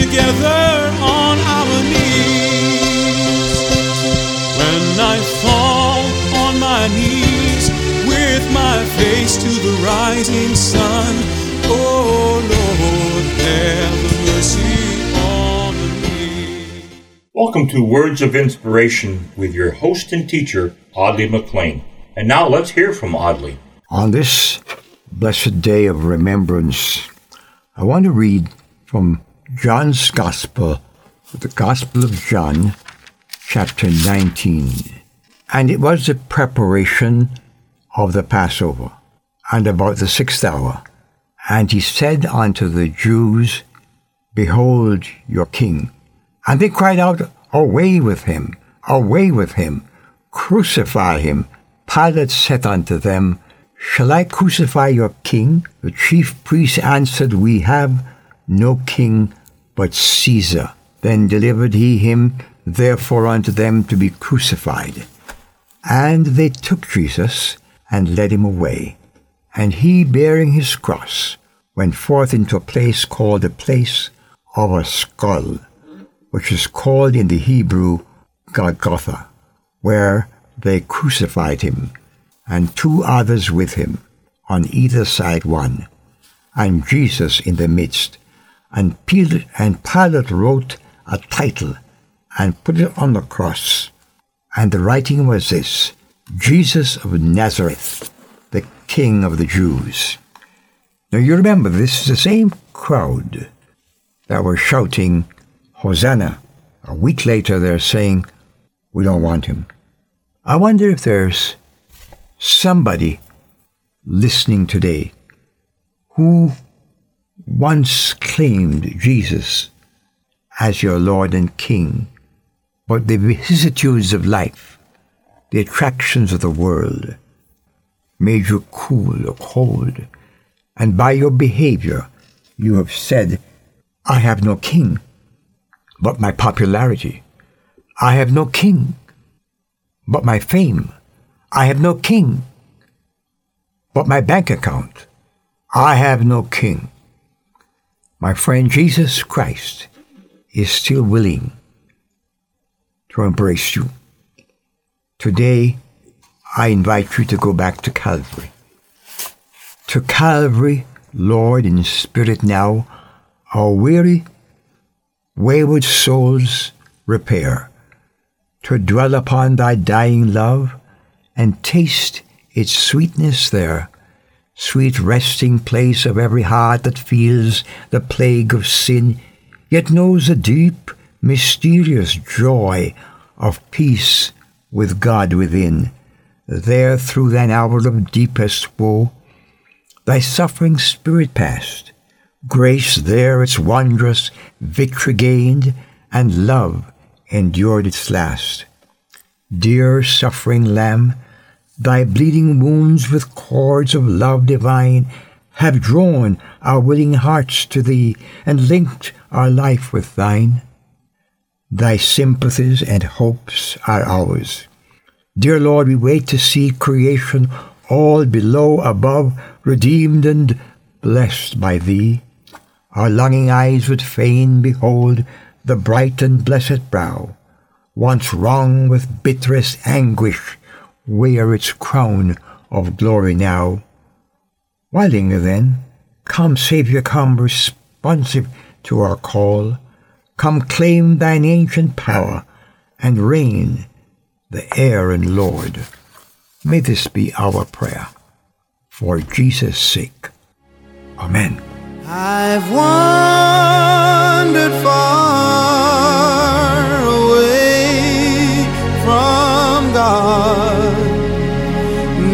together on our knees. When I fall on my knees with my face to the rising sun, oh Lord, have mercy on me. Welcome to Words of Inspiration with your host and teacher, Audley McLean. And now let's hear from Audley. On this blessed day of remembrance, I want to read from John's Gospel, the Gospel of John, chapter 19. And it was the preparation of the Passover, and about the sixth hour. And he said unto the Jews, Behold your king. And they cried out, Away with him, away with him, crucify him. Pilate said unto them, Shall I crucify your king? The chief priests answered, We have no king but Caesar. Then delivered he him therefore unto them to be crucified. And they took Jesus and led him away. And he, bearing his cross, went forth into a place called the place of a skull, which is called in the Hebrew Golgotha, where they crucified him, and two others with him, on either side one, and Jesus in the midst. And Pilate, and Pilate wrote a title and put it on the cross. And the writing was this Jesus of Nazareth, the King of the Jews. Now you remember, this is the same crowd that were shouting, Hosanna. A week later, they're saying, We don't want him. I wonder if there's somebody listening today who once claimed Jesus as your Lord and King, but the vicissitudes of life, the attractions of the world, made you cool or cold, and by your behavior you have said, I have no king but my popularity. I have no king but my fame. I have no king but my bank account. I have no king. My friend Jesus Christ is still willing to embrace you. Today, I invite you to go back to Calvary. To Calvary, Lord, in spirit now, our weary, wayward souls repair, to dwell upon thy dying love and taste its sweetness there, sweet resting place of every heart that feels the plague of sin, yet knows the deep, mysterious joy of peace with God within. There, through thine hour of deepest woe, thy suffering spirit passed, grace there its wondrous victory gained, and love endured its last. Dear suffering Lamb, thy bleeding wounds with cords of love divine have drawn our willing hearts to thee and linked our life with thine. Thy sympathies and hopes are ours. Dear Lord, we wait to see creation all below, above, redeemed and blessed by Thee. Our longing eyes would fain behold the bright and blessed brow, once wrung with bitterest anguish, wear its crown of glory now. Why linger then? Come, Saviour, come, responsive to our call. Come claim thine ancient power and reign the heir and Lord. May this be our prayer. For Jesus' sake. Amen. I've wandered